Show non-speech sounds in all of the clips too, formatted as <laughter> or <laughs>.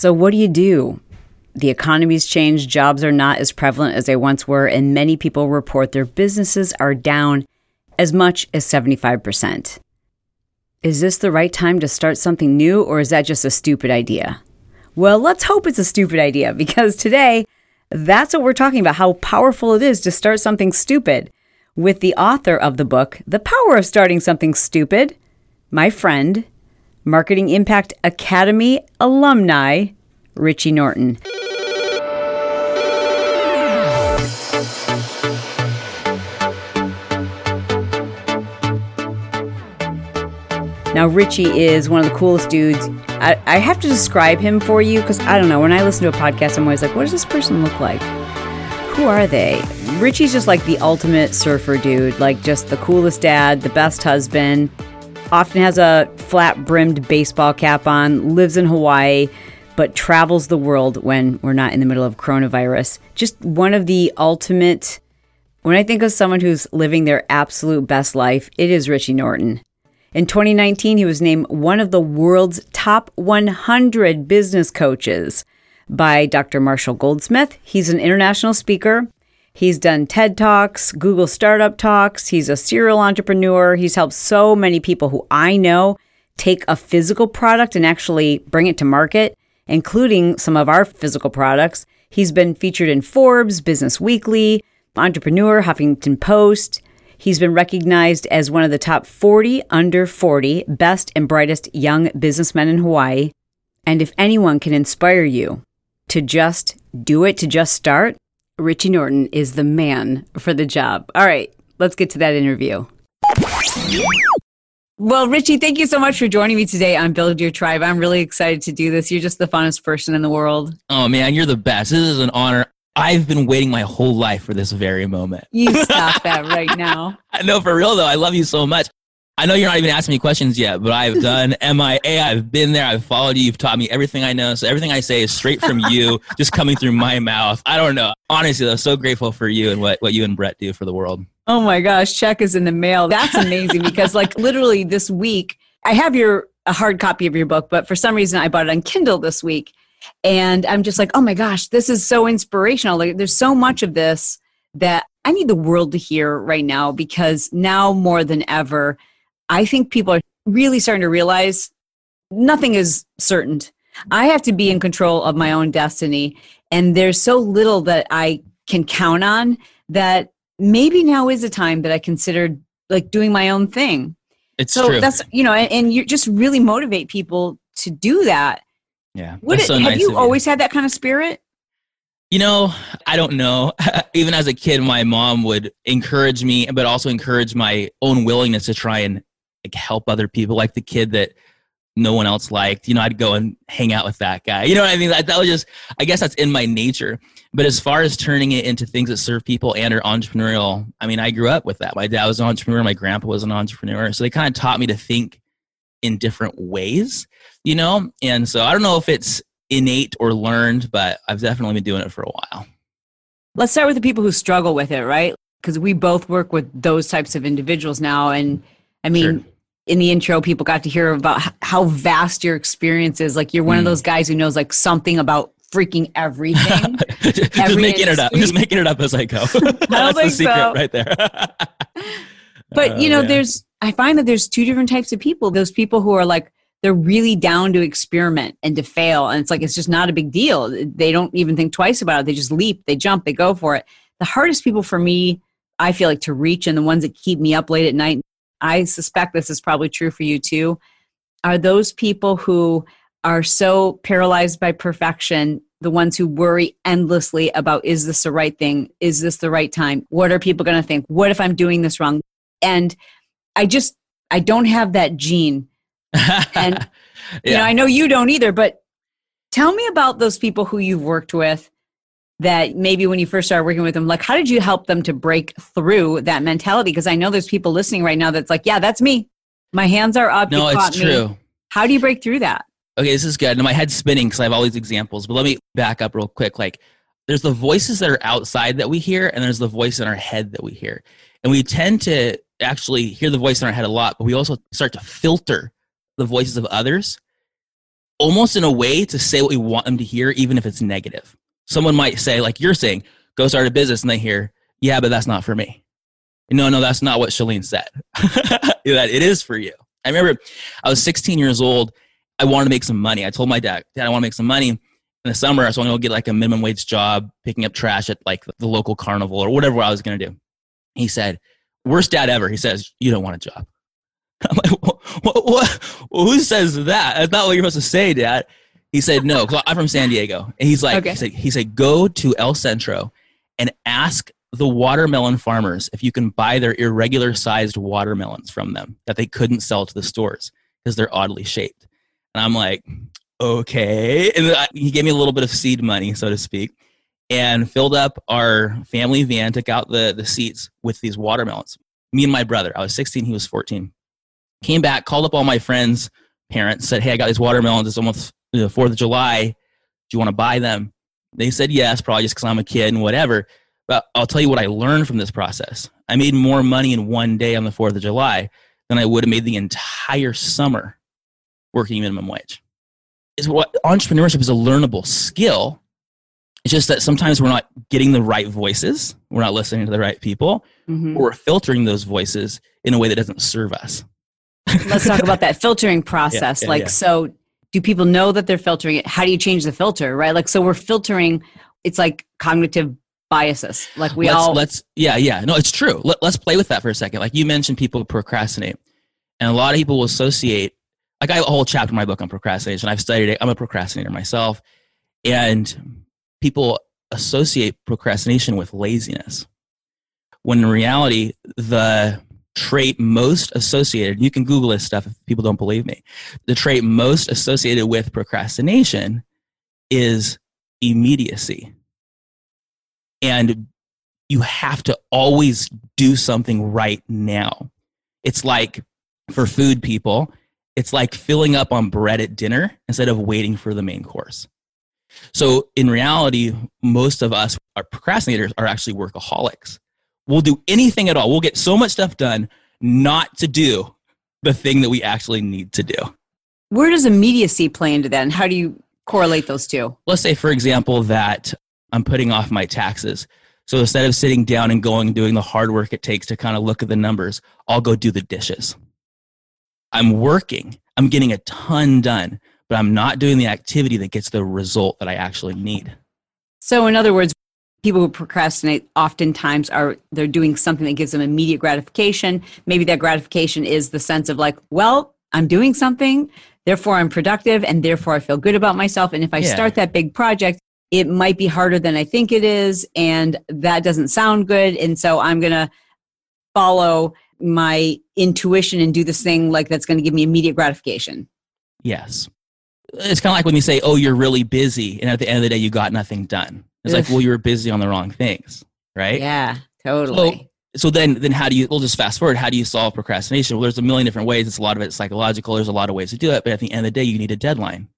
So, what do you do? The economy's changed, jobs are not as prevalent as they once were, and many people report their businesses are down as much as 75%. Is this the right time to start something new, or is that just a stupid idea? Well, let's hope it's a stupid idea <laughs> because today, that's what we're talking about how powerful it is to start something stupid with the author of the book, The Power of Starting Something Stupid, my friend, Marketing Impact Academy alumni, Richie Norton. Now, Richie is one of the coolest dudes. I, I have to describe him for you because I don't know. When I listen to a podcast, I'm always like, what does this person look like? Who are they? Richie's just like the ultimate surfer dude, like just the coolest dad, the best husband, often has a flat brimmed baseball cap on, lives in Hawaii, but travels the world when we're not in the middle of coronavirus. Just one of the ultimate. When I think of someone who's living their absolute best life, it is Richie Norton. In 2019, he was named one of the world's top 100 business coaches by Dr. Marshall Goldsmith. He's an international speaker. He's done TED Talks, Google Startup Talks. He's a serial entrepreneur. He's helped so many people who I know take a physical product and actually bring it to market, including some of our physical products. He's been featured in Forbes, Business Weekly, Entrepreneur, Huffington Post. He's been recognized as one of the top 40 under 40 best and brightest young businessmen in Hawaii. And if anyone can inspire you to just do it, to just start, Richie Norton is the man for the job. All right, let's get to that interview. Well, Richie, thank you so much for joining me today on Build Your Tribe. I'm really excited to do this. You're just the funnest person in the world. Oh, man, you're the best. This is an honor. I've been waiting my whole life for this very moment. You <laughs> stop that right now. I know for real though. I love you so much. I know you're not even asking me questions yet, but I've done <laughs> MIA. I've been there. I've followed you. You've taught me everything I know. So everything I say is straight from you, <laughs> just coming through my mouth. I don't know. Honestly, I'm so grateful for you and what, what you and Brett do for the world. Oh my gosh, check is in the mail. That's amazing because like <laughs> literally this week, I have your a hard copy of your book, but for some reason I bought it on Kindle this week and I'm just like, oh my gosh, this is so inspirational. Like, there's so much of this that I need the world to hear right now because now more than ever, I think people are really starting to realize nothing is certain. I have to be in control of my own destiny. And there's so little that I can count on that maybe now is a time that I considered like doing my own thing. It's so true. that's, you know, and, and you just really motivate people to do that yeah. What it, so have nice you always you. had that kind of spirit? You know, I don't know. <laughs> Even as a kid, my mom would encourage me, but also encourage my own willingness to try and like help other people, like the kid that no one else liked. You know, I'd go and hang out with that guy. You know what I mean? That, that was just, I guess that's in my nature. But as far as turning it into things that serve people and are entrepreneurial, I mean, I grew up with that. My dad was an entrepreneur. My grandpa was an entrepreneur. So they kind of taught me to think in different ways you know? And so I don't know if it's innate or learned, but I've definitely been doing it for a while. Let's start with the people who struggle with it, right? Because we both work with those types of individuals now. And I mean, sure. In the intro, people got to hear about how vast your experience is. Like you're one mm. of those guys who knows like something about freaking everything. <laughs> just Every making industry. it up. Just making it up as I go. <laughs> <laughs> That's the secret so. right there. but you know, yeah. there's I find that there's two different types of people. Those people who are like they're really down to experiment and to fail. And it's like, it's just not a big deal. They don't even think twice about it. They just leap, they jump, they go for it. The hardest people for me, I feel like to reach and the ones that keep me up late at night, I suspect this is probably true for you too, are those people who are so paralyzed by perfection the ones who worry endlessly about is this the right thing? Is this the right time? What are people going to think? What if i'm doing this wrong? And i just i don't have that gene. And yeah. <laughs> you know, I know you don't either, but tell me about those people who you've worked with that maybe when you first started working with them, like how did you help them to break through that mentality? Because I know there's people listening right now that's like, yeah, that's me. My hands are up. No, it's true. Me. How do you break through that? Okay, this is good. And my head's spinning because I have all these examples, but let me back up real quick. Like, there's the voices that are outside that we hear, and there's the voice in our head that we hear. And we tend to actually hear the voice in our head a lot, but we also start to filter the voices of others. almost in a way to say what we want them to hear, even if it's negative. Someone might say, like you're saying, go start a business, and they hear, yeah, but that's not for me. No, no, that's not what Chalene said. <laughs> that it is for you. I remember I was 16 years old. I wanted to make some money. I told my dad, Dad, I want to make some money. In the summer, I was going to go get like a minimum wage job, picking up trash at like the local carnival or whatever I was going to do. He said, worst dad ever. He says, you don't want a job. <laughs> I'm like, what, what, what? who says that? That's not what you're supposed to say, Dad. He said, no, I'm from San Diego. And he's like, okay. he, said, he said, go to El Centro and ask the watermelon farmers if you can buy their irregular sized watermelons from them that they couldn't sell to the stores because they're oddly shaped. And I'm like, okay. And he gave me a little bit of seed money, so to speak, and filled up our family van, took out the, the seats with these watermelons. Me and my brother, I was 16, he was 14. Came back, called up all my friends' parents, said, hey, I got these watermelons. It's almost the 4th of July. Do you want to buy them? They said yes, probably just because I'm a kid and whatever. But I'll tell you what I learned from this process. I made more money in one day on the 4th of July than I would have made the entire summer working minimum wage. Is what entrepreneurship is a learnable skill. It's just that sometimes we're not getting the right voices, we're not listening to the right people, mm-hmm. or we're filtering those voices in a way that doesn't serve us. Let's talk about that <laughs> filtering process. Yeah, yeah, like, yeah. so do people know that they're filtering it? How do you change the filter, right? Like, so we're filtering, it's like cognitive biases. Like we let's, all let's yeah yeah. No it's true. Let, let's play with that for a second. Like you mentioned people procrastinate and a lot of people will associate like i have a whole chapter in my book on procrastination. I've studied it. I'm a procrastinator myself. And people associate procrastination with laziness when in reality the trait most associated you can google this stuff if people don't believe me the trait most associated with procrastination is immediacy and you have to always do something right now. It's like for food people, it's like filling up on bread at dinner instead of waiting for the main course. So in reality, most of us are procrastinators are actually workaholics. We'll do anything at all. We'll get so much stuff done not to do the thing that we actually need to do. Where does immediacy play into that and how do you correlate those two? Let's say for example that I'm putting off my taxes. So instead of sitting down and going and doing the hard work it takes to kind of look at the numbers, I'll go do the dishes. I'm working, I'm getting a ton done, but I'm not doing the activity that gets the result that I actually need. So, in other words, people who procrastinate oftentimes are they're doing something that gives them immediate gratification. Maybe that gratification is the sense of like, well, I'm doing something, therefore I'm productive, and therefore I feel good about myself. And if I yeah. start that big project, it might be harder than I think it is, and that doesn't sound good. And so I'm going to follow my intuition and do this thing like that's going to give me immediate gratification. Yes. It's kind of like when you say, oh, you're really busy, and at the end of the day, you got nothing done. It's like, well, you were busy on the wrong things, right? Yeah, totally. So, so then, then how do you? We'll just fast forward. How do you solve procrastination? Well, there's a million different ways. It's a lot of it psychological. There's a lot of ways to do it, but at the end of the day, you need a deadline.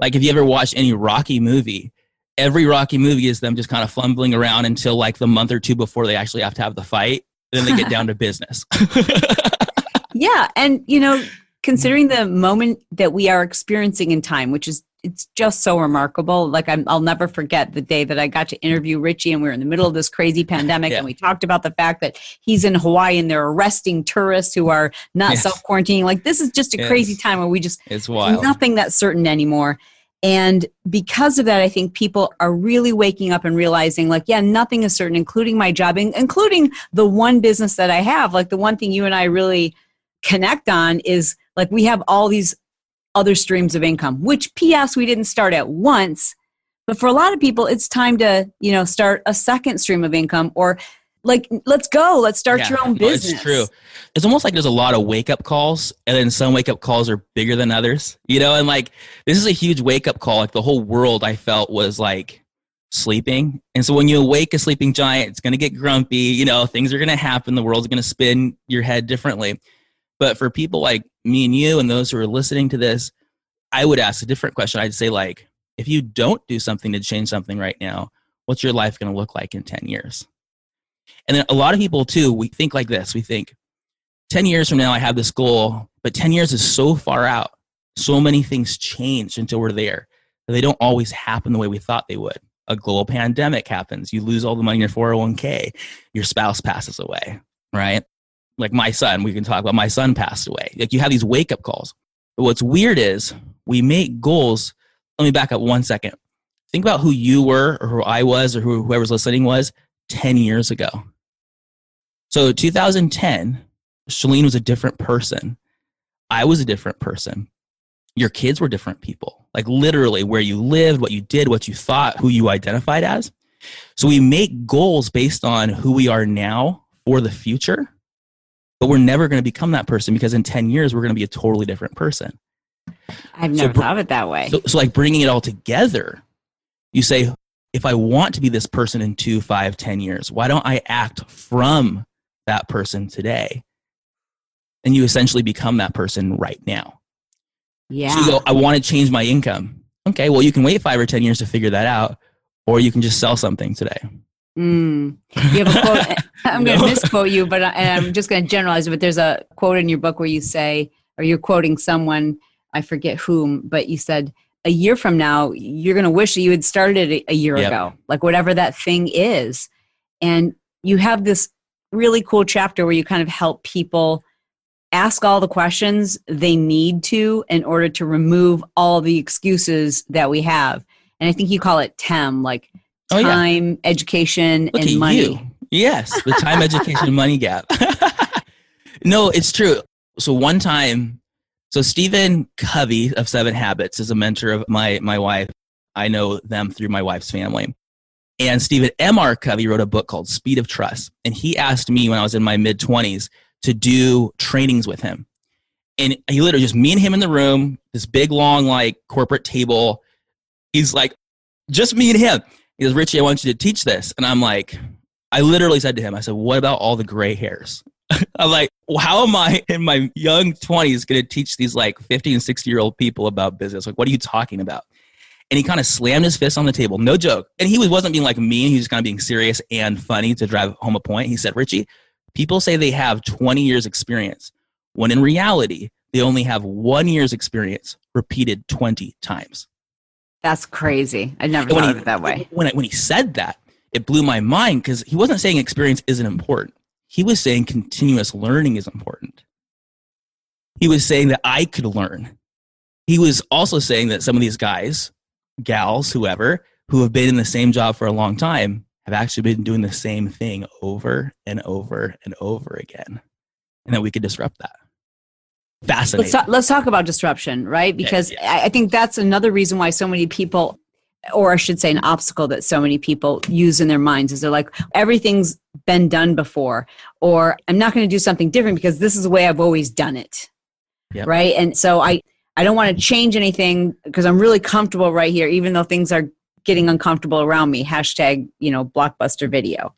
Like if you ever watched any Rocky movie, every Rocky movie is them just kind of fumbling around until like the month or two before they actually have to have the fight. Then they get down to <laughs> business. yeah. And, you know, considering the moment that we are experiencing in time, which is it's just so remarkable. Like i will never forget the day that I got to interview Richie, and we were in the middle of this crazy pandemic, yeah. and we talked about the fact that he's in Hawaii and they're arresting tourists who are not yes. self quarantining. Like this is just a yes. crazy time where we just it's wild. nothing that's certain anymore. And because of that, I think people are really waking up and realizing, like, yeah, nothing is certain, including my job, including the one business that I have. Like, the one thing you and I really connect on is like we have all these other streams of income, which PS we didn't start at once. But for a lot of people, it's time to, you know, start a second stream of income or like let's go let's start yeah, your own business it's true. It's almost like there's a lot of wake up calls and then some wake up calls are bigger than others you know? And like this is a huge wake up call. Like the whole world i felt was like sleeping. And so when you awake a sleeping giant it's going to get grumpy you know? Things are going to happen. The world's going to spin your head differently but for people like me and you and those who are listening to this i would ask a different question i'd say like if you don't do something to change something right now what's your life going to look like in 10 years and then a lot of people too, we think like this. We think 10 years from now, I have this goal, but 10 years is so far out. so many things change until we're there. They don't always happen the way we thought they would. A global pandemic happens. You lose all the money in your 401k. Your spouse passes away, right? Like my son, we can talk about my son passed away. Like you have these wake up calls. But what's weird is we make goals. Let me back up one second. Think about who you were or who I was or who whoever's listening was 10 years ago. So 2010, Chalene was a different person. I was a different person. Your kids were different people. Like literally where you lived, what you did, what you thought, who you identified as. So we make goals based on who we are now for the future, but we're never going to become that person because in 10 years, we're going to be a totally different person. I've never so, thought of it that way. So, so, like bringing it all together, you say, if I want to be this person in two, five, ten years, why don't I act from that person today? And you essentially become that person right now. Yeah. So you go, I want to change my income. Okay, well, you can wait five or 10 years to figure that out, or you can just sell something today. Mm. You have a quote. <laughs> <laughs> I'm going to misquote you, but I, I'm just going to generalize it. But there's a quote in your book where you say, or you're quoting someone, I forget whom, but you said, a year from now, you're going to wish that you had started it a year yep. ago, like whatever that thing is. And you have this really cool chapter where you kind of help people ask all the questions they need to in order to remove all the excuses that we have. And I think you call it TEM, like time, oh, yeah. education, Look and money. You. Yes, the time, education, money gap. <laughs> no, it's true. So one time so Stephen Covey of Seven Habits is a mentor of my my wife. I know them through my wife's family. And Stephen M.R. Covey wrote a book called Speed of Trust. And he asked me when I was in my mid 20s to do trainings with him. And he literally just me and him in the room, this big long like corporate table. He's like, just me and him. He goes, Richie, I want you to teach this. And I'm like, I literally said to him, I said, what about all the gray hairs? <laughs> I'm like, well, how am I in my young 20s going to teach these like 50 and 60 year old people about business? Like, what are you talking about? And he kind of slammed his fist on the table, no joke. And he was, wasn't being like mean, he was kind of being serious and funny to drive home a point. He said, Richie, people say they have 20 years experience, when in reality, they only have one year's experience repeated 20 times. That's crazy. I never thought he, of it that way. When, I, when he said that, it blew my mind because he wasn't saying experience isn't important he was saying continuous learning is important. He was saying that I could learn. He was also saying that some of these guys, gals, whoever, who have been in the same job for a long time have actually been doing the same thing over and over and over again. And that we could disrupt that. Fascinating. Let's talk, let's talk about disruption, right? Because yeah, yeah. I think that's another reason why so many people or I should say, an obstacle that so many people use in their minds is they're like, everything's been done before, or I'm not going to do something different because this is the way I've always done it. Yep. Right. And so I, I don't want to change anything because I'm really comfortable right here, even though things are getting uncomfortable around me. Hashtag, you know, blockbuster video.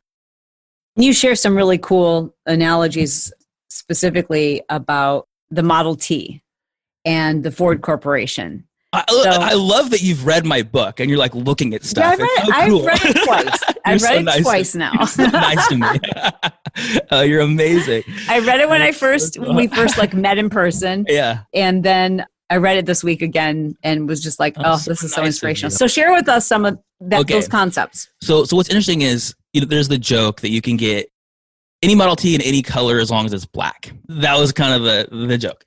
You share some really cool analogies specifically about the Model T and the Ford Corporation I, so, I, love that you've read my book and you're like looking at stuff. Yeah, I've read, so cool. I've read it <laughs> twice. I've read so it nice twice now. nice to me. uh, <laughs> <laughs> you're amazing. I read it when I first when we first like met in person. Yeah. And then I read it this week again and was just like, oh, oh this is so inspirational. So share with us some of that, okay. those concepts. So so what's interesting is you know there's the joke that you can get any Model T in any color as long as it's black. That was kind of the the joke.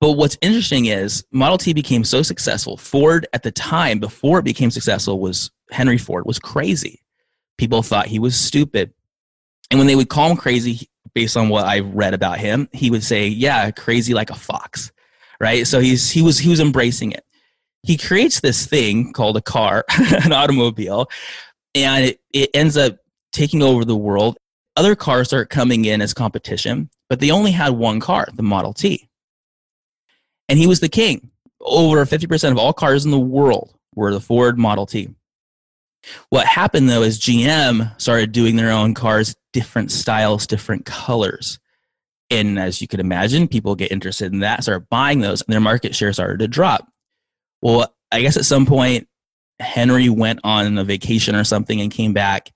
But what's interesting is Model T became so successful. Ford at the time, before it became successful, was Henry Ford was crazy. People thought he was stupid. And when they would call him crazy, based on what I read about him, he would say, Yeah, crazy like a fox. Right? So he's he was he was embracing it. He creates this thing called a car, <laughs> an automobile, and it, it ends up taking over the world. Other cars start coming in as competition, but they only had one car, the Model T and he was the king. Over 50% of all cars in the world were the Ford Model T. What happened though is GM started doing their own cars, different styles, different colors. And as you could imagine, people get interested in that, start buying those, and their market share started to drop. Well, I guess at some point, Henry went on a vacation or something and came back,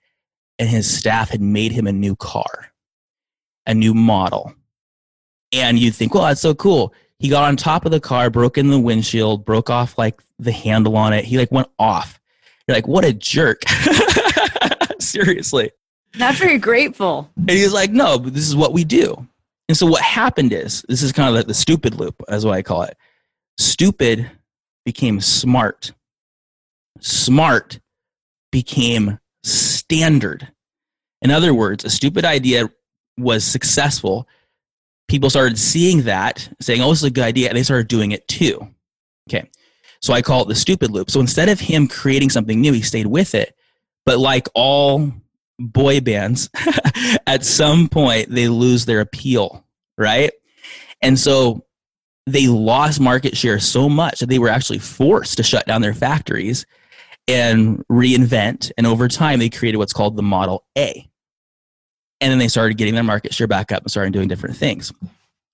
and his staff had made him a new car, a new model. And you'd think, well, that's so cool He got on top of the car, broke in the windshield, broke off like the handle on it. He like went off. You're like, what a jerk. <laughs> Seriously. Not very grateful. And he's like, no, but this is what we do. And so what happened is, this is kind of like the stupid loop, as what I call it. Stupid became smart. Smart became standard. In other words, a stupid idea was successful. People started seeing that, saying, oh, this is a good idea, and they started doing it too. Okay. So I call it the stupid loop. So instead of him creating something new, he stayed with it. But like all boy bands, <laughs> at some point they lose their appeal, right? And so they lost market share so much that they were actually forced to shut down their factories and reinvent. And over time, they created what's called the Model A. And then they started getting their market share back up and started doing different things.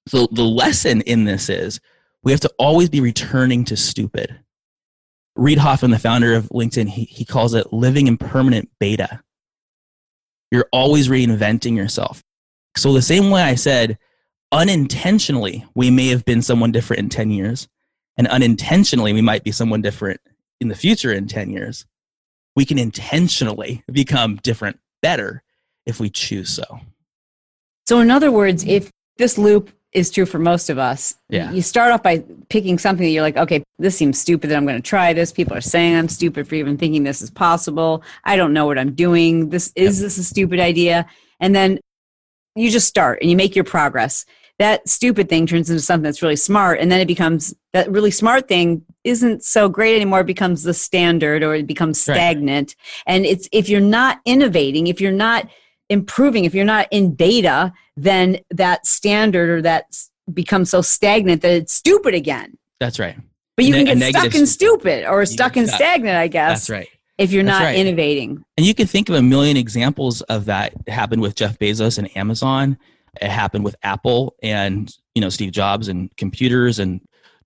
So the lesson in this is we have to always be returning to stupid. Reid Hoffman, the founder of LinkedIn, he, he calls it living in permanent beta. You're always reinventing yourself. So, the same way I said, unintentionally, we may have been someone different in 10 years, and unintentionally, we might be someone different in the future in 10 years. We can intentionally become different better if we choose so. So, in other words, if this loop is true for most of us. Yeah. You start off by picking something that you're like, okay, this seems stupid that I'm going to try this. People are saying I'm stupid for even thinking this is possible. I don't know what I'm doing. This is yep. this a stupid idea? And then you just start and you make your progress. That stupid thing turns into something that's really smart, and then it becomes that really smart thing isn't so great anymore. Becomes the standard, or it becomes stagnant. Right. And it's if you're not innovating, if you're not improving, if you're not in beta, then that standard or that becomes so stagnant that it's stupid again. That's right. But you can get stuck in stupid or stuck in stagnant, I guess. That's right. If you're That's not right. innovating. And you can think of a million examples of that it happened with Jeff Bezos and Amazon. It happened with Apple and, you know, Steve Jobs and computers and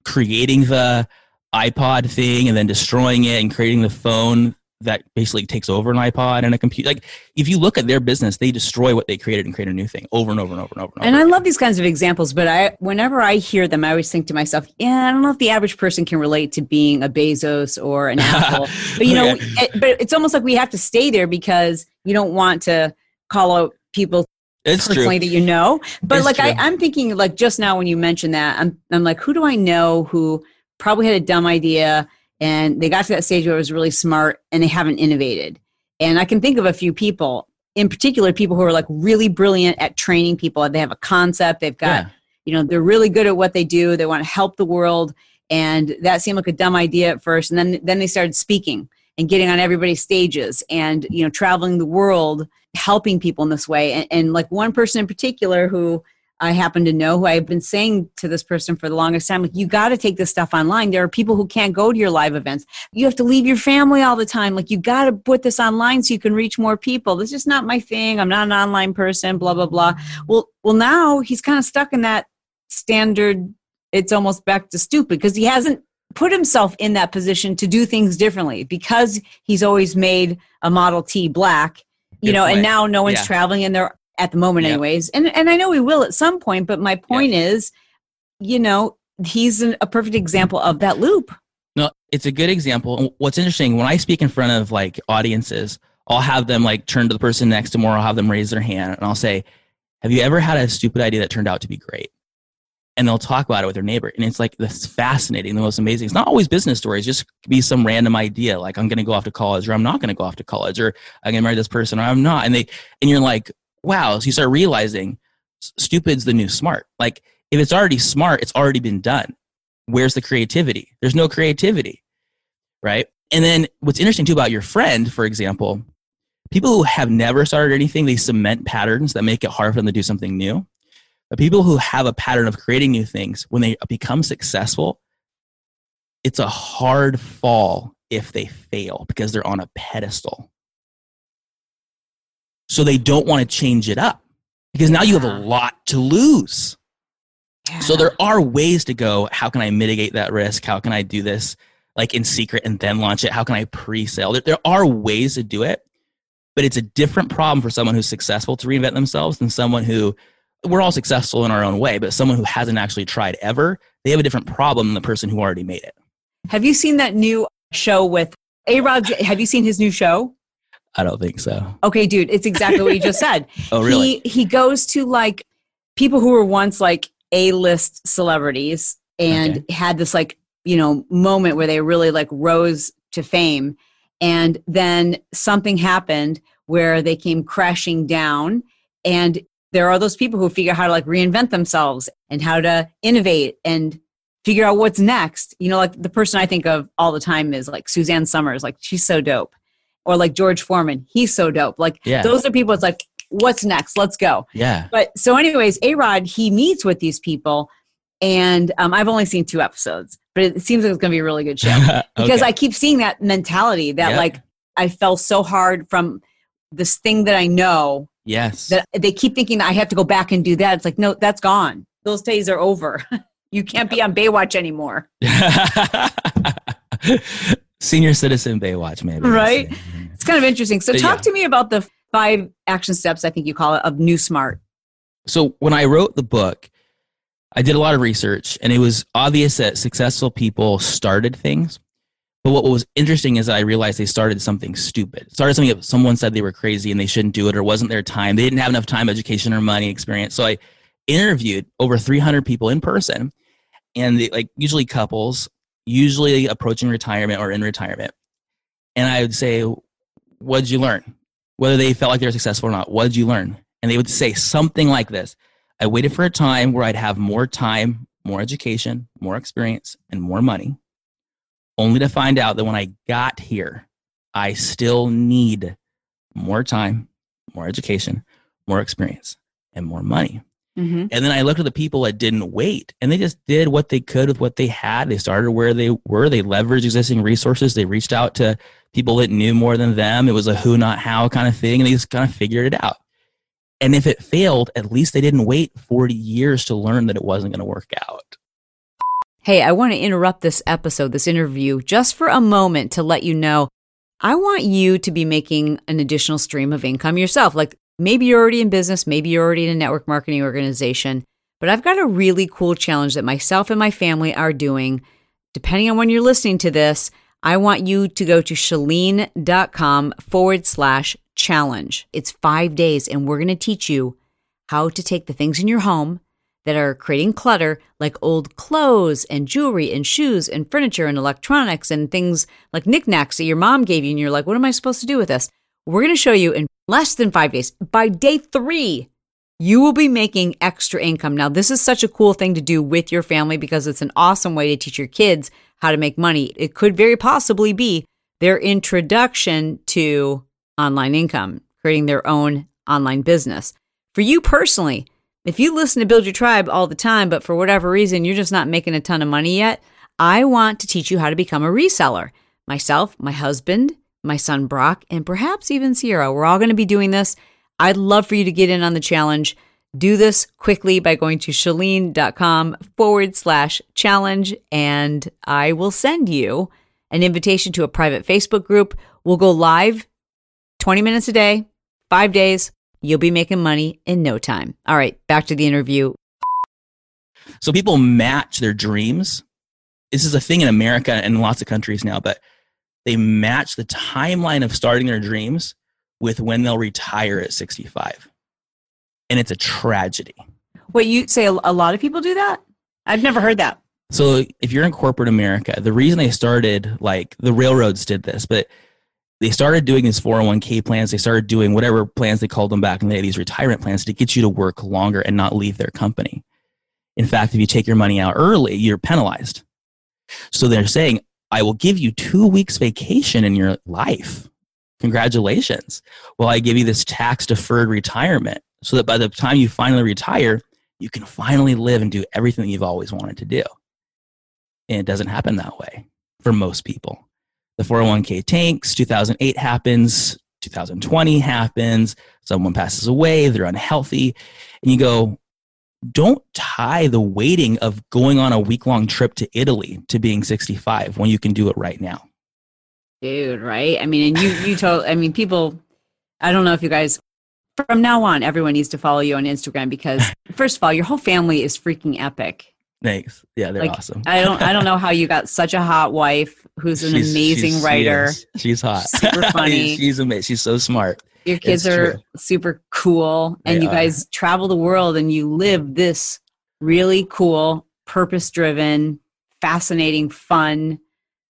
creating the iPod thing and then destroying it and creating the phone that basically takes over an iPod and a computer. Like if you look at their business, they destroy what they created and create a new thing over and over and over and over. And, over and I love these kinds of examples, but I whenever I hear them, I always think to myself, yeah, I don't know if the average person can relate to being a Bezos or an <laughs> Apple. but you oh, know, it, but it's almost like we have to stay there because you don't want to call out people it's personally true. that you know. But it's like I, I'm thinking like just now when you mentioned that, I'm I'm like, who do I know who probably had a dumb idea and they got to that stage where it was really smart and they haven't innovated. And I can think of a few people, in particular, people who are like really brilliant at training people. They have a concept, they've got, yeah. you know, they're really good at what they do, they want to help the world. And that seemed like a dumb idea at first. And then, then they started speaking and getting on everybody's stages and, you know, traveling the world, helping people in this way. And, and like one person in particular who, I happen to know who I've been saying to this person for the longest time, like, you got to take this stuff online. There are people who can't go to your live events. You have to leave your family all the time. Like, you got to put this online so you can reach more people. This is not my thing. I'm not an online person, blah, blah, blah. Well, well, now he's kind of stuck in that standard. It's almost back to stupid because he hasn't put himself in that position to do things differently because he's always made a Model T black you Good know, point. and now no one's yeah. traveling and there at the moment yep. anyways and and i know we will at some point but my point yep. is you know he's an, a perfect example of that loop no it's a good example what's interesting when i speak in front of like audiences i'll have them like turn to the person next to me or i'll have them raise their hand and i'll say have you ever had a stupid idea that turned out to be great and they'll talk about it with their neighbor and it's like this fascinating the most amazing it's not always business stories just be some random idea like i'm going to go off to college or i'm not going to go off to college or i'm going to marry this person or i'm not and they and you're like wow, so you start realizing stupid's the new smart. Like if it's already smart, it's already been done. Where's the creativity? There's no creativity, right? And then what's interesting too about your friend, for example, people who have never started anything, they cement patterns that make it hard for them to do something new. But people who have a pattern of creating new things, when they become successful, it's a hard fall if they fail because they're on a pedestal. So they don't want to change it up because now you have a lot to lose. Yeah. So there are ways to go. How can I mitigate that risk? How can I do this like in secret and then launch it? How can I pre-sale? There, there are ways to do it, but it's a different problem for someone who's successful to reinvent themselves than someone who we're all successful in our own way, but someone who hasn't actually tried ever, they have a different problem than the person who already made it. Have you seen that new show with A Rod? Have you seen his new show? I don't think so. Okay, dude, it's exactly what you just <laughs> said. Oh, really? He he goes to like people who were once like A list celebrities and Okay. had this like, you know, moment where they really like rose to fame. And then something happened where they came crashing down. And there are those people who figure out how to like reinvent themselves and how to innovate and figure out what's next. You know, like the person I think of all the time is like Suzanne Somers. Like she's so dope. Or like George Foreman. He's so dope. Like Yeah. those are people it's like, what's next? Let's go. Yeah. But so, anyways, A Rod, he meets with these people. And um, I've only seen two episodes, but it seems like it's going to be a really good show <laughs> because I keep seeing that mentality that Yeah. like I fell so hard from this thing that I know yes. that they keep thinking that I have to go back and do that. It's like, no, that's gone. Those days are over. <laughs> you can't be on Baywatch anymore. <laughs> Senior citizen Baywatch, maybe. Right? It's kind of interesting. So, talk yeah. to me about the five action steps, I think you call it, of New Smart. So when I wrote the book, I did a lot of research, and it was obvious that successful people started things. But what was interesting is I realized they started something stupid. Started something that someone said they were crazy and they shouldn't do it, or wasn't their time. They didn't have enough time, education, or money experience. So I interviewed over 300 people in person, and they, like usually couples, usually approaching retirement or in retirement. And I would say, "What did you learn?" Whether they felt like they were successful or not, what did you learn? And they would say something like this I waited for a time where I'd have more time, more education, more experience, and more money, only to find out that when I got here, I still need more time, more education, more experience, and more money. Mm-hmm. And then I looked at the people that didn't wait and they just did what they could with what they had. They started where they were. They leveraged existing resources. They reached out to people that knew more than them. It was a who, not how kind of thing. And they just kind of figured it out. And if it failed, at least they didn't wait 40 years to learn that it wasn't going to work out. Hey, I want to interrupt this episode, this interview, just for a moment to let you know I want you to be making an additional stream of income yourself. Like maybe you're already in business, maybe you're already in a network marketing organization, but I've got a really cool challenge that myself and my family are doing. Depending on when you're listening to this, I want you to go to chalene.com forward slash challenge. It's five days, and we're going to teach you how to take the things in your home that are creating clutter, like old clothes and jewelry and shoes and furniture and electronics and things like knickknacks that your mom gave you. And you're like, what am I supposed to do with this? We're going to show you in less than five days. By day three, you will be making extra income. Now, this is such a cool thing to do with your family because it's an awesome way to teach your kids how to make money. It could very possibly be their introduction to online income, creating their own online business. For you personally, if you listen to Build Your Tribe all the time, but for whatever reason you're just not making a ton of money yet, I want to teach you how to become a reseller. Myself, my husband, my son Brock, and perhaps even Sierra. We're all going to be doing this. I'd love for you to get in on the challenge. Do this quickly by going to chalene.com forward slash challenge, and I will send you an invitation to a private Facebook group. We'll go live 20 minutes a day, five days. You'll be making money in no time. All right, back to the interview. So people match their dreams. This is a thing in America and lots of countries now, but they match the timeline of starting their dreams with when they'll retire at 65. And it's a tragedy. Wait, you say a, lot of people do that? I've never heard that. So if you're in corporate America, the reason they started, like the railroads did this, but they started doing these 401k plans. They started doing whatever plans they called them back in the day, these retirement plans to get you to work longer and not leave their company. In fact, if you take your money out early, you're penalized. So they're saying, I will give you two weeks vacation in your life. Congratulations. Well, I give you this tax deferred retirement so that by the time you finally retire, you can finally live and do everything that you've always wanted to do. And it doesn't happen that way for most people. The 401k tanks, 2008 happens, 2020 happens, someone passes away, they're unhealthy. And you go, don't tie the waiting of going on a week long trip to Italy to being 65 when you can do it right now. Dude, right? I mean, and you, you told, I mean, people, I don't know if you guys, from now on, everyone needs to follow you on Instagram because, <laughs> first of all, your whole family is freaking epic. Thanks. Yeah, they're Like, awesome. I don't I don't know <laughs> how you got such a hot wife who's an She's- amazing she's- writer. is. She's hot. Super <laughs> funny. she's amazing. She's so smart. Your kids It's are true. super cool and They you are. guys travel the world and you live this really cool, purpose driven, fascinating, fun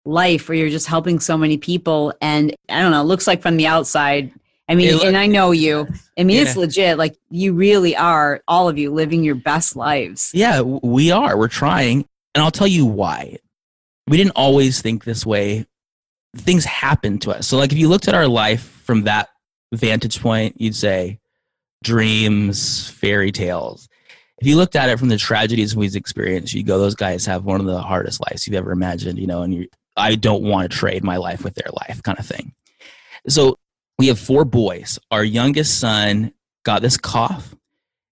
life where you're just helping so many people and I don't know, it looks like from the outside I mean, look- and I know you. I mean, it's legit. Like you really are, all of you, living your best lives. Yeah, we are. We're trying. And I'll tell you why. We didn't always think this way. Things happen to us. So, like, if you looked at our life from that vantage point, you'd say dreams, fairy tales. If you looked at it from the tragedies we've experienced, you go, those guys have one of the hardest lives you've ever imagined, you know, and you, I don't want to trade my life with their life, kind of thing. So, we have four boys. Our youngest son got this cough,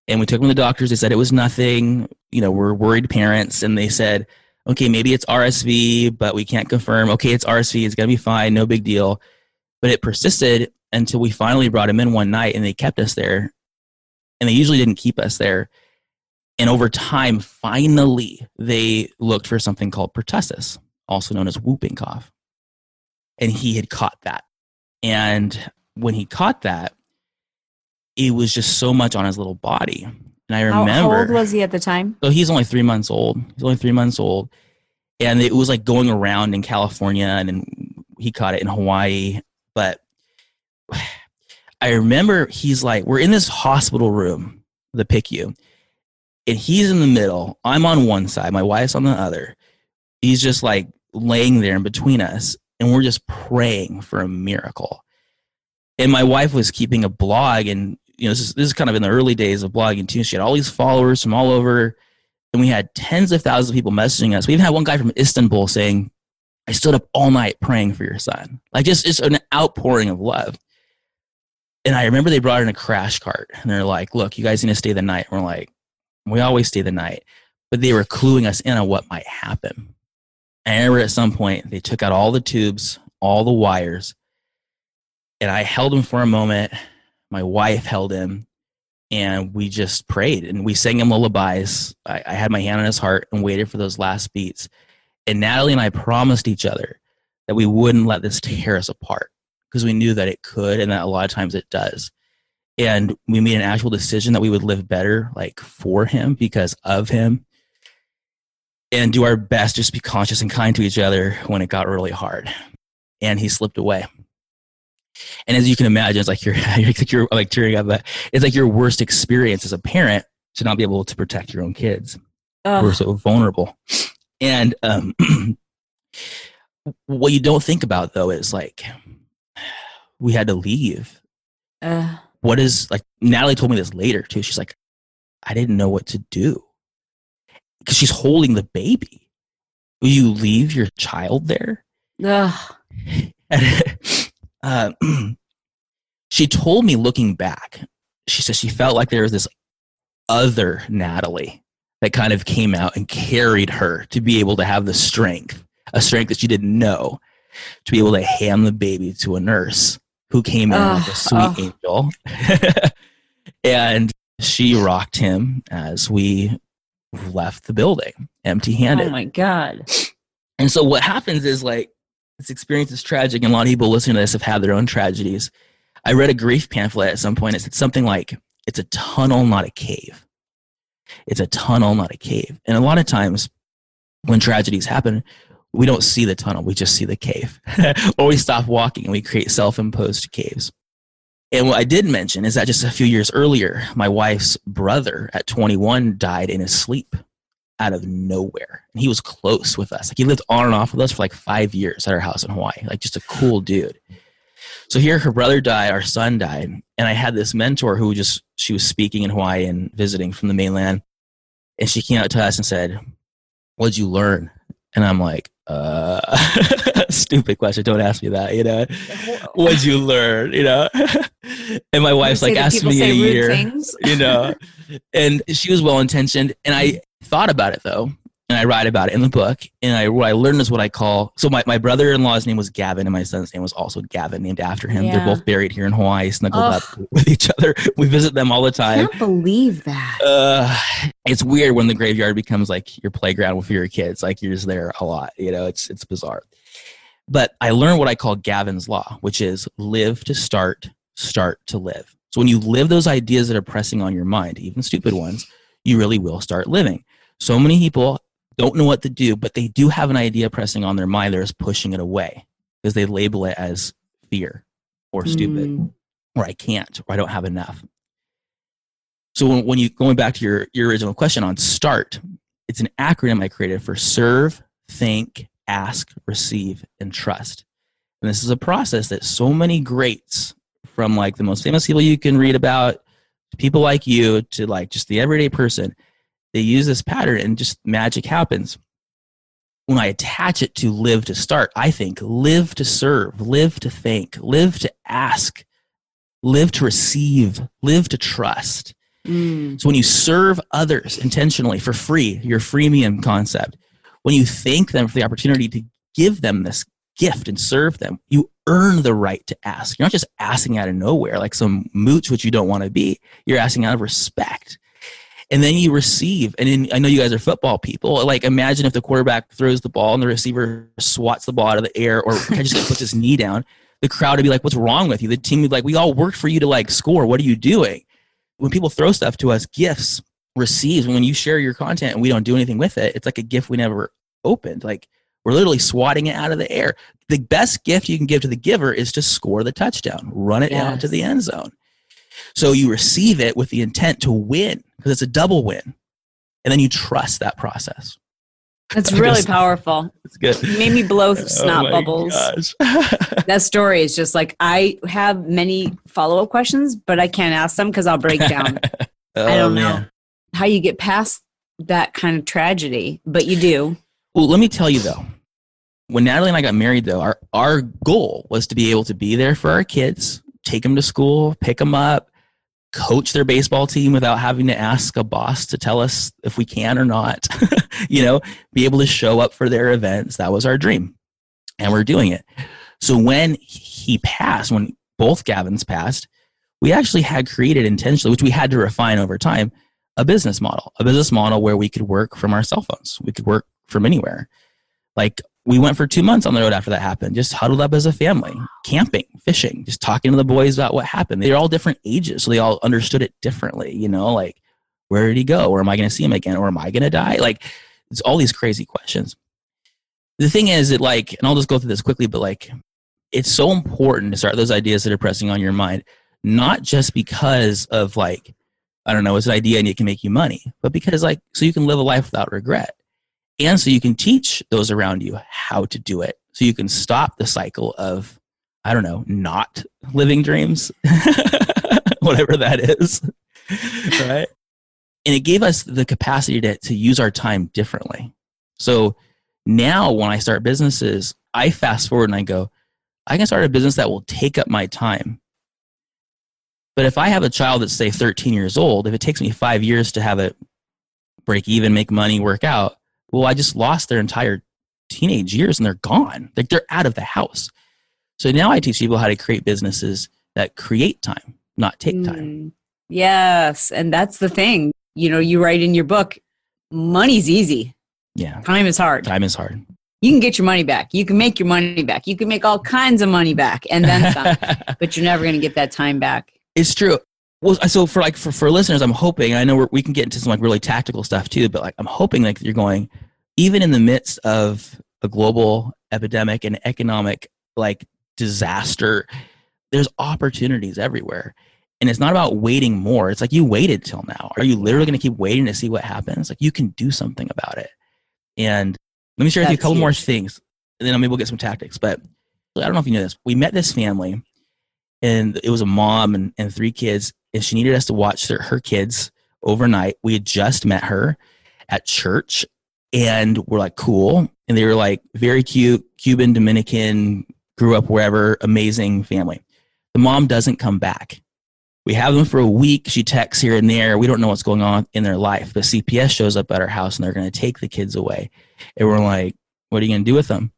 and we took him to the doctors. They said it was nothing. You know, we're worried parents, and they said, okay, maybe it's RSV, but we can't confirm. Okay, it's RSV. It's gonna be fine. No big deal. But it persisted until we finally brought him in one night, and they kept us there. And they usually didn't keep us there. And over time, finally, they looked for something called pertussis, also known as whooping cough. And he had caught that. And when he caught that, it was just so much on his little body. And I remember. how old was he at the time? So he's only three months old. He's only three months old. And it was like going around in California and then he caught it in Hawaii. But <sighs> I remember he's like, we're in this hospital room, the PICU, and he's in the middle. I'm on one side, my wife's on the other. He's just like laying there in between us, and we're just praying for a miracle. And my wife was keeping a blog, and you know, this is, this is kind of in the early days of blogging too. She had all these followers from all over, and we had tens of thousands of people messaging us. We even had one guy from Istanbul saying, "I stood up all night praying for your son." Like just just an outpouring of love. And I remember they brought in a crash cart, and they're like, "Look, you guys need to stay the night." And we're like, "We always stay the night," but they were cluing us in on what might happen. And I remember at some point they took out all the tubes, all the wires, and I held him for a moment. My wife held him, and we just prayed and we sang him lullabies. I, I had my hand on his heart and waited for those last beats. And Natalie and I promised each other that we wouldn't let this tear us apart because we knew that it could and that a lot of times it does. And we made an actual decision that we would live better, like for him, because of him, and do our best just be conscious and kind to each other when it got really hard. And he slipped away. And as you can imagine, it's like you're, <laughs> you're like tearing up, but it's like your worst experience as a parent to not be able to protect your own kids Ugh. we're so vulnerable. And um, <clears throat> what you don't think about though is like we had to leave. Uh, What is like Natalie told me this later too. She's like, I didn't know what to do because she's holding the baby. Will you leave your child there? ugh. <laughs> uh, <clears throat> she told me looking back, she said she felt like there was this other Natalie that kind of came out and carried her to be able to have the strength, a strength that she didn't know, to be able to hand the baby to a nurse who came in like a sweet angel. <laughs> and she rocked him as we left the building empty handed. Oh my god. And so what happens is like this experience is tragic, and a lot of people listening to this have had their own tragedies. I read a grief pamphlet at some point. It said something like, "It's a tunnel, not a cave. It's a tunnel, not a cave." And a lot of times, when tragedies happen, we don't see the tunnel; we just see the cave, <laughs> or we stop walking and we create self-imposed caves. And what I did mention is that just a few years earlier, my wife's brother at 21 died in his sleep out of nowhere. And he was close with us. Like he lived on and off with us for like five years at our house in Hawaii. Like just a cool dude. So here her brother died, our son died, and I had this mentor who just she was speaking in Hawaii and visiting from the mainland. And she came out to us and said, What'd you learn? And I'm like, uh <laughs> stupid question. Don't ask me that, you know. What'd you learn? You know? <laughs> and my wife's like, that ask me in a year things. you know <laughs> and she was well intentioned and i thought about it though and I write about it in the book. And I, what I learned is what I call so my, my brother in law's name was Gavin, and my son's name was also Gavin, named after him. Yeah. They're both buried here in Hawaii, snuggled Ugh. up <laughs> with each other. We visit them all the time. I can't believe that. Uh, it's weird when the graveyard becomes like your playground with your kids. Like you're just there a lot. You know, it's it's bizarre. But I learned what I call Gavin's law, which is live to start, start to live. So when you live those ideas that are pressing on your mind, even stupid ones, you really will start living. So many people don't know what to do, but they do have an idea pressing on their mind. They're just pushing it away because they label it as fear or stupid Mm. or I can't or I don't have enough. So when, when you going back to your, your original question on START, it's an acronym I created for serve, think, ask, receive, and trust. And this is a process that so many greats from like the most famous people you can read about, to people like you, to like just the everyday person, they use this pattern and just magic happens. When I attach it to live to start, I think live to serve, live to think, live to ask, live to receive, live to trust. Mm. So when you serve others intentionally for free, your freemium concept, when you thank them for the opportunity to give them this gift and serve them, you earn the right to ask. You're not just asking out of nowhere like some mooch, which you don't want to be. You're asking out of respect. And then you receive. And then I know you guys are football people. Like imagine if the quarterback throws the ball and the receiver swats the ball out of the air or <laughs> just puts his knee down. The crowd would be like, "What's wrong with you?" The team would be like, "We all worked for you to like score. What are you doing?" when people throw stuff to us, gifts receives when you share your content and we don't do anything with it, it's like a gift we never opened. Like we're literally swatting it out of the air. The best gift you can give to the giver is to score the touchdown, run it out to the end zone. So you receive it with the intent to win because it's a double win. And then you trust that process. That's <laughs> really powerful. It's good. You made me blow <laughs> Oh snot my bubbles. <laughs> That story is just like I have many follow up questions, but I can't ask them because I'll break down. I Oh, don't know how you get past that kind of tragedy, but you do. Well, let me tell you though, when Natalie and I got married, though, our, our goal was to be able to be there for our kids, take them to school, pick them up, coach their baseball team without having to ask a boss to tell us if we can or not. <laughs> you know, be able to show up for their events. That was our dream. And we're doing it. So when he passed, when both Gavins passed, we actually had created intentionally, which we had to refine over time, a business model, a business model where we could work from our cell phones. We could work from anywhere. Like we went for two months on the road after that happened, just huddled up as a family, camping, fishing, just talking to the boys about what happened. They're all different ages, so they all understood it differently. You know, like where did he go? Or am I going to see him again? Or am I going to die? Like it's all these crazy questions. The thing is that like, and I'll just go through this quickly, but like, it's so important to start those ideas that are pressing on your mind, not just because of like, I don't know, it's an idea and it can make you money, but because like, so you can live a life without regret and so you can teach those around you how to do it. So you can stop the cycle of i don't know not living dreams <laughs> whatever that is <laughs> right? And it gave us the capacity to, to use our time differently. So now when i start businesses i fast forward and i go i can start a business that will take up my time. But if i have a child that's say 13 years old if it takes me five years to have it break even make money work out well, I just lost their entire teenage years and they're gone. Like they're out of the house. So now I teach people how to create businesses that create time, not take time. Mm. Yes. And that's the thing. You know, you write in your book, money's easy, Yeah. time is hard. Time is hard. You can get your money back. You can make your money back. You can make all kinds of money back and then some, <laughs> but you're never going to get that time back. it's true. Well, so for like for, for listeners, I'm hoping I know we're, we can get into some like really tactical stuff too, but like I'm hoping like you're going even in the midst of a global epidemic and economic like disaster, there's opportunities everywhere. And it's not about waiting more. It's like you waited till now. Are you literally going to keep waiting to see what happens? Like you can do something about it. And let me share with you a That's couple more things, and then maybe we'll get some tactics. But I don't know if you know this. We met this family, and it was a mom and, and three kids, and she needed us to watch their, her kids overnight. We had just met her at church, and we're like, cool. And they were like, very cute, Cuban, Dominican, grew up wherever, amazing family. The mom doesn't come back. We have them for a week. She texts here and there. We don't know what's going on in their life. But CPS shows up at our house and they're going to take the kids away. And we're like, what are you going to do with them?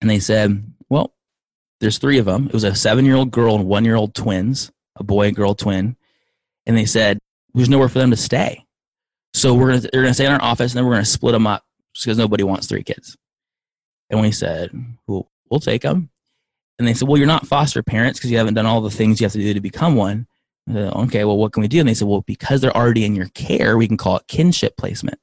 And they said, well, there's three of them. It was a seven year old girl and one year old twins, a boy and girl twin. And they said, there's nowhere for them to stay. So we're gonna, they're to stay in our office and then we're to split them up because nobody wants three kids. And we said, well, we'll take them. And they said, well, you're not foster parents because you haven't done all the things you have to do to become one. Said, okay, well, what can we do? And they said, well, because they're already in your care, we can call it kinship placement.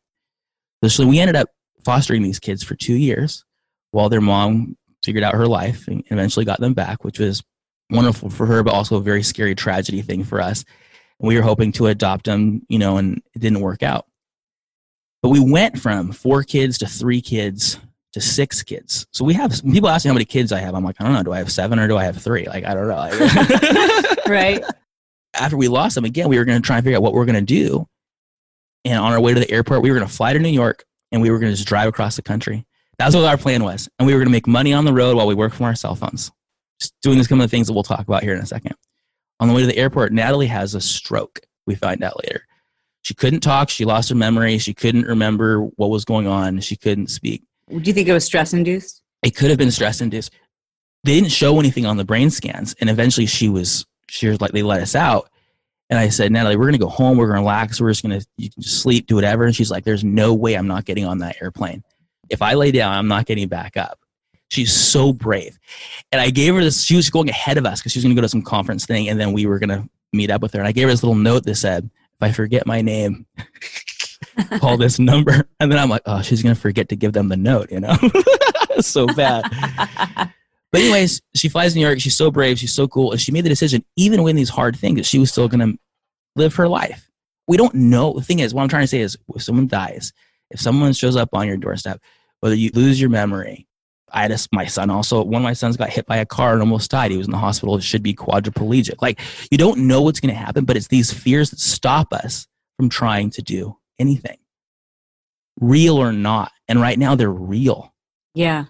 So we ended up fostering these kids for two years while their mom figured out her life and eventually got them back, which was wonderful for her, but also a very scary tragedy thing for us. And we were hoping to adopt them, you know, and it didn't work out. But we went from four kids to three kids to six kids. So we have people ask me how many kids I have. I'm like, I don't know. Do I have seven or do I have three? Like, I don't know. <laughs> right. After we lost them again, we were going to try and figure out what we're going to do. And on our way to the airport, we were going to fly to New York and we were going to just drive across the country. That's what our plan was. And we were going to make money on the road while we worked from our cell phones. Just doing some of the things that we'll talk about here in a second. On the way to the airport, Natalie has a stroke, we find out later. She couldn't talk. She lost her memory. She couldn't remember what was going on. She couldn't speak. Do you think it was stress induced? It could have been stress induced. They didn't show anything on the brain scans, and eventually she was she was like they let us out. And I said, Natalie, we're gonna go home. We're gonna relax. We're just gonna you can just sleep, do whatever. And she's like, There's no way I'm not getting on that airplane. If I lay down, I'm not getting back up. She's so brave. And I gave her this. She was going ahead of us because she was gonna go to some conference thing, and then we were gonna meet up with her. And I gave her this little note that said, If I forget my name. <laughs> call this number. And then I'm like, oh, she's going to forget to give them the note, you know? <laughs> so bad. but, anyways, she flies to New York. She's so brave. She's so cool. And she made the decision, even when these hard things, that she was still going to live her life. We don't know. The thing is, what I'm trying to say is, if someone dies, if someone shows up on your doorstep, whether you lose your memory, I had a, my son also, one of my sons got hit by a car and almost died. He was in the hospital. It should be quadriplegic. Like, you don't know what's going to happen, but it's these fears that stop us from trying to do anything, real or not. And right now they're real. Yeah.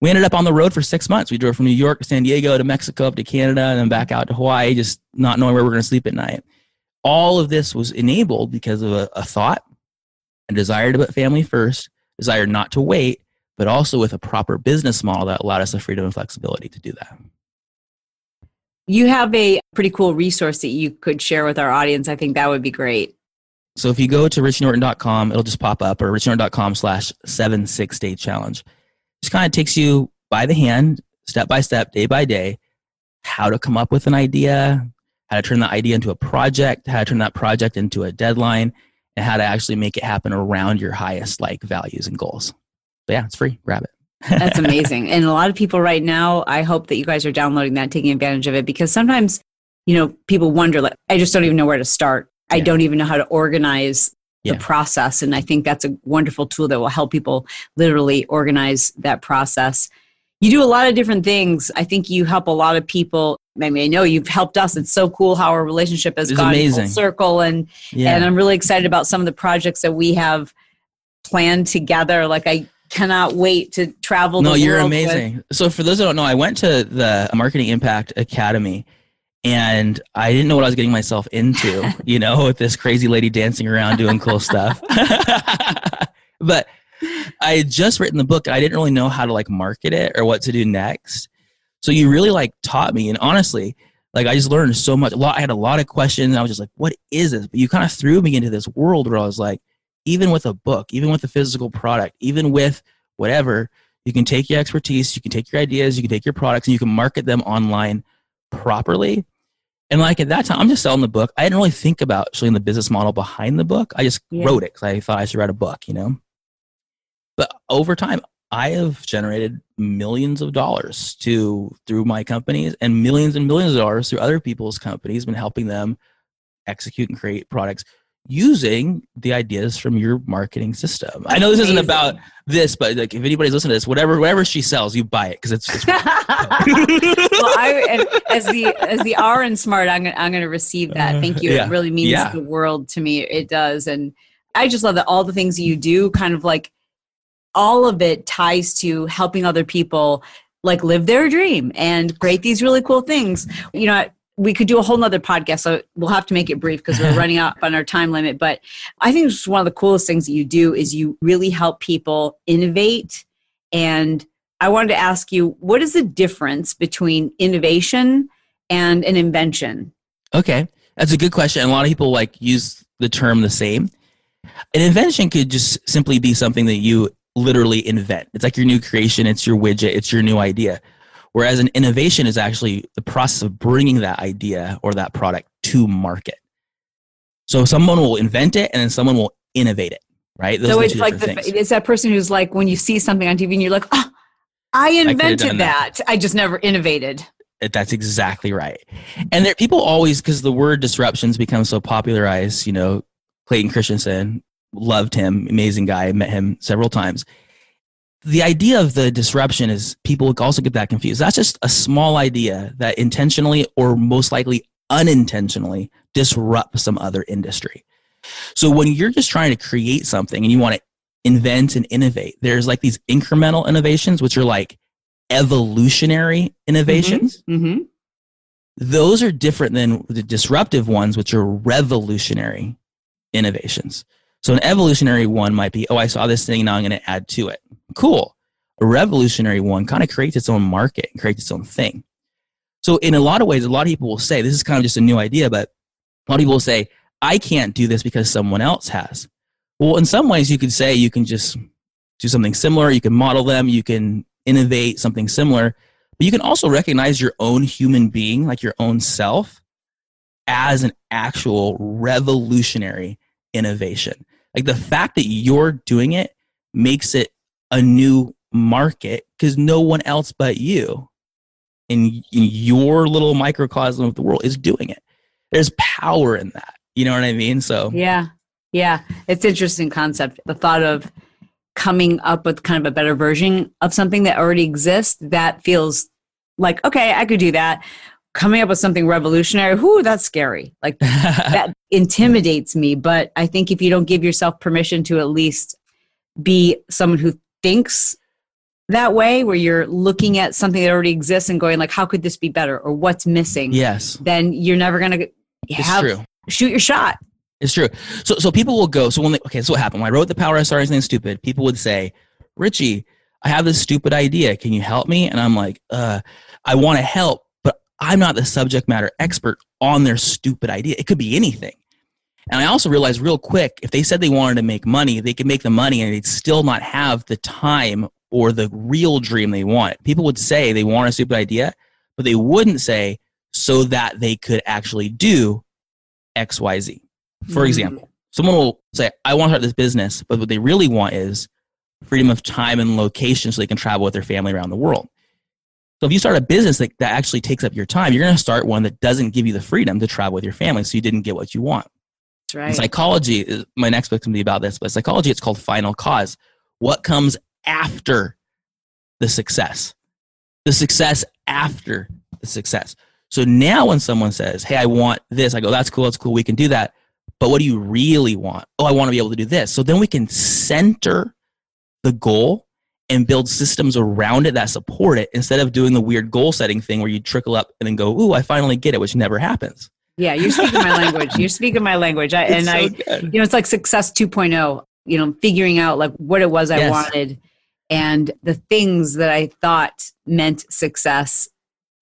We ended up on the road for six months. We drove from New York to San Diego to Mexico up to Canada and then back out to Hawaii, just not knowing where we are going to sleep at night. All of this was enabled because of a, a thought, a desire to put family first, desire not to wait, but also with a proper business model that allowed us the freedom and flexibility to do that. You have a pretty cool resource that you could share with our audience. I think that would be great. So if you go to richienorton.com, it'll just pop up or richienorton.com slash seven six day challenge. Just kind of takes you by the hand, step by step, day by day, how to come up with an idea, how to turn that idea into a project, how to turn that project into a deadline, and how to actually make it happen around your highest like values and goals. But yeah, it's free. Grab it. That's <laughs> amazing. And a lot of people right now, I hope that you guys are downloading that, taking advantage of it because sometimes, you know, people wonder like I just don't even know where to start. I don't even know how to organize the yeah. process. And I think that's a wonderful tool that will help people literally organize that process. You do a lot of different things. I think you help a lot of people. I mean, I know you've helped us. It's so cool how our relationship has gone amazing. full circle, and yeah. and I'm really excited about some of the projects that we have planned together. Like I cannot wait to travel. No, you're amazing. With. So for those who don't know, I went to the Marketing Impact Academy and I didn't know what I was getting myself into, <laughs> you know, with this crazy lady dancing around doing cool stuff. <laughs> but I had just written the book and I didn't really know how to like market it or what to do next. So you really like taught me and honestly, like I just learned so much. A lot I had a lot of questions I was just like, what is this? But you kind of threw me into this world where I was like, even with a book, even with a physical product, even with whatever, you can take your expertise, you can take your ideas, you can take your products and you can market them online properly and like at that time, I'm just selling the book. I didn't really think about actually the business model behind the book. I just yeah. wrote it because I thought I should write a book, you know. But over time, I have generated millions of dollars to through my companies and millions and millions of dollars through other people's companies, been helping them execute and create products using the ideas from your marketing system. I know this isn't about this, but like if anybody's listening to this, whatever whatever she sells, you buy it because it's. it's well, I <laughs> as the as the R and smart, I'm gonna, I'm going to receive that. Uh-huh. Thank you. Yeah. It really means yeah. the world to me. It does, and I just love that all the things you do, kind of like all of it ties to helping other people like live their dream and create these really cool things. You know, we could do a whole nother podcast so we'll have to make it brief because we're <laughs> running out on our time limit but i think it's one of the coolest things that you do is you really help people innovate and i wanted to ask you what is the difference between innovation and an invention Okay, that's a good question. And a lot of people like use the term the same. An invention could just simply be something that you literally invent. It's like your new creation, it's your widget, it's your new idea. Whereas an innovation is actually the process of bringing that idea or that product to market. So someone will invent it and then someone will innovate it, right? Those so it's like the, it's that person who's like when you see something on TV and you're like, oh, I invented I that. that. I just never innovated. Eh, that's exactly right. And there, people always, because the word disruptions become so popularized, you know, Clayton Christensen, loved him, amazing guy, met him several times. The idea of the disruption is people also get that confused. That's just a small idea that intentionally or most likely unintentionally disrupt some other industry. So when you're just trying to create something and you want to invent and innovate, there's like these incremental innovations, which are like evolutionary innovations. Mm-hmm. Mm-hmm. Those are different than the disruptive ones, which are revolutionary innovations. So an evolutionary one might be, oh, I saw this thing, now I'm going to add to it. Cool. A revolutionary one kind of creates its own market and creates its own thing. So in a lot of ways, a lot of people will say, this is kind of just a new idea, but a lot of people will say, I can't do this because someone else has. Well, in some ways, you could say you can just do something similar. You can model them. You can innovate something similar. But you can also recognize your own human being, like your own self, as an actual revolutionary innovation. Like the fact that you're doing it makes it a new market because no one else but you in, in your little microcosm of the world is doing it. There's power in that. You know what I mean? So, yeah. Yeah. It's interesting concept. The thought of coming up with kind of a better version of something that already exists that feels like okay i could do that coming up with something revolutionary whoo that's scary like <laughs> that intimidates me but i think if you don't give yourself permission to at least be someone who thinks that way where you're looking at something that already exists and going like how could this be better or what's missing yes then you're never going to have shoot your shot it's true. So so people will go. So when they, okay, so what happened? When I wrote the Power of Starting Something stupid, people would say, Richie, I have this stupid idea. Can you help me? And I'm like, uh, I want to help, I'm not the subject matter expert on their stupid idea. It could be anything. And I also realized real quick, if they said they wanted to make money, they could make the money and they'd still not have the time or the real dream they want. People would say they want a stupid idea, but they wouldn't say so that they could actually do XYZ. For mm-hmm. example, someone will say, I want to start this business, but what they really want is freedom of time and location so they can travel with their family around the world. So if you start a business that, that actually takes up your time, you're going to start one that doesn't give you the freedom to travel with your family, so you didn't get what you want. That's right. In psychology, is, my next book to be about this, but psychology, it's called final cause. What comes after the success? The success after the success. So now when someone says, Hey, I want this, I go, That's cool, that's cool, we can do that but what do you really want? Oh, I want to be able to do this. So then we can center the goal and build systems around it that support it instead of doing the weird goal setting thing where you trickle up and then go, ooh, I finally get it, which never happens. Yeah, you're speaking my <laughs> language. You're speaking my language. I, and so I, good. you know, it's like success 2.0, you know, figuring out like what it was I yes. wanted and the things that I thought meant success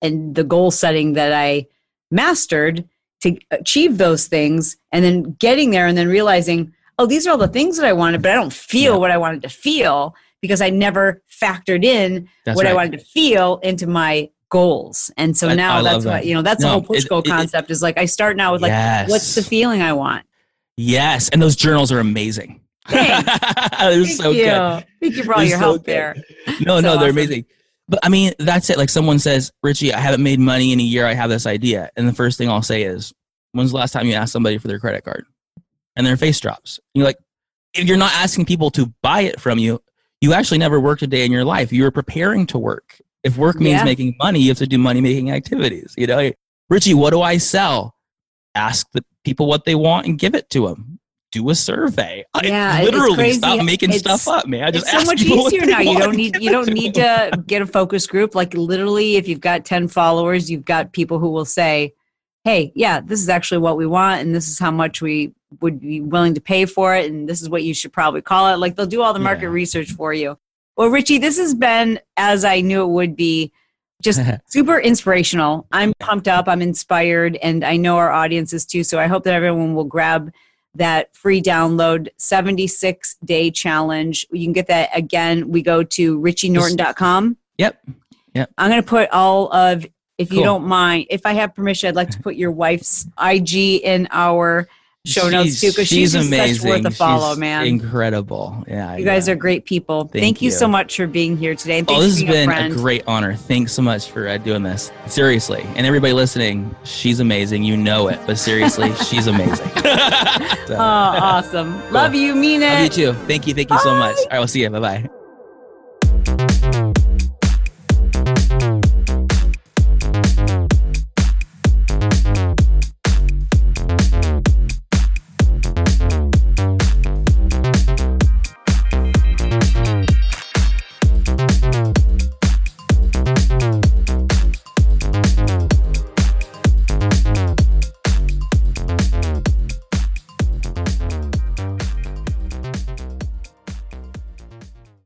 and the goal setting that I mastered to achieve those things and then getting there and then realizing oh these are all the things that i wanted but i don't feel yeah. what i wanted to feel because i never factored in that's what right. i wanted to feel into my goals and so I, now I that's what you know that's no, the whole push goal concept it, is like i start now with like yes. what's the feeling i want yes and those journals are amazing <laughs> they're Thank so you. good thank you for all they're your so help good. there no so no they're awesome. amazing but I mean, that's it. Like someone says, Richie, I haven't made money in a year. I have this idea. And the first thing I'll say is, when's the last time you asked somebody for their credit card? And their face drops. You're like, if you're not asking people to buy it from you, you actually never worked a day in your life. You were preparing to work. If work means yeah. making money, you have to do money making activities. You know, Richie, what do I sell? Ask the people what they want and give it to them do a survey. Yeah, I literally stop making it's, stuff up, man. I just it's so much easier now. You don't need you don't need to get a focus group. Like literally, if you've got ten followers, you've got people who will say, hey, yeah, this is actually what we want, and this is how much we would be willing to pay for it, and this is what you should probably call it. Like they'll do all the market Yeah. research for you. Well, Richie, this has been as I knew it would be. Just <laughs> super inspirational. I'm pumped up. I'm inspired, and I know our audience is too. So I hope that everyone will grab that free download 76 day challenge. You can get that again. We go to richienorton.com. Yep. Yep. I'm going to put all of, if you Cool. don't mind, if I have permission, I'd like to <laughs> put your wife's IG in our show notes too, because she's, just such worth a follow, She's man. Incredible. Yeah. you guys yeah. are great people. Thank, Thank you. you. so much for being here today. Oh, this has been a a great honor. Thanks so much for uh, doing this. Seriously. And everybody listening, she's amazing. You know it, but seriously, <laughs> she's amazing. <laughs> So, oh, awesome. Love you. Mean it. Love you too. Thank you. Thank you so much. All right, we'll see you. Bye bye.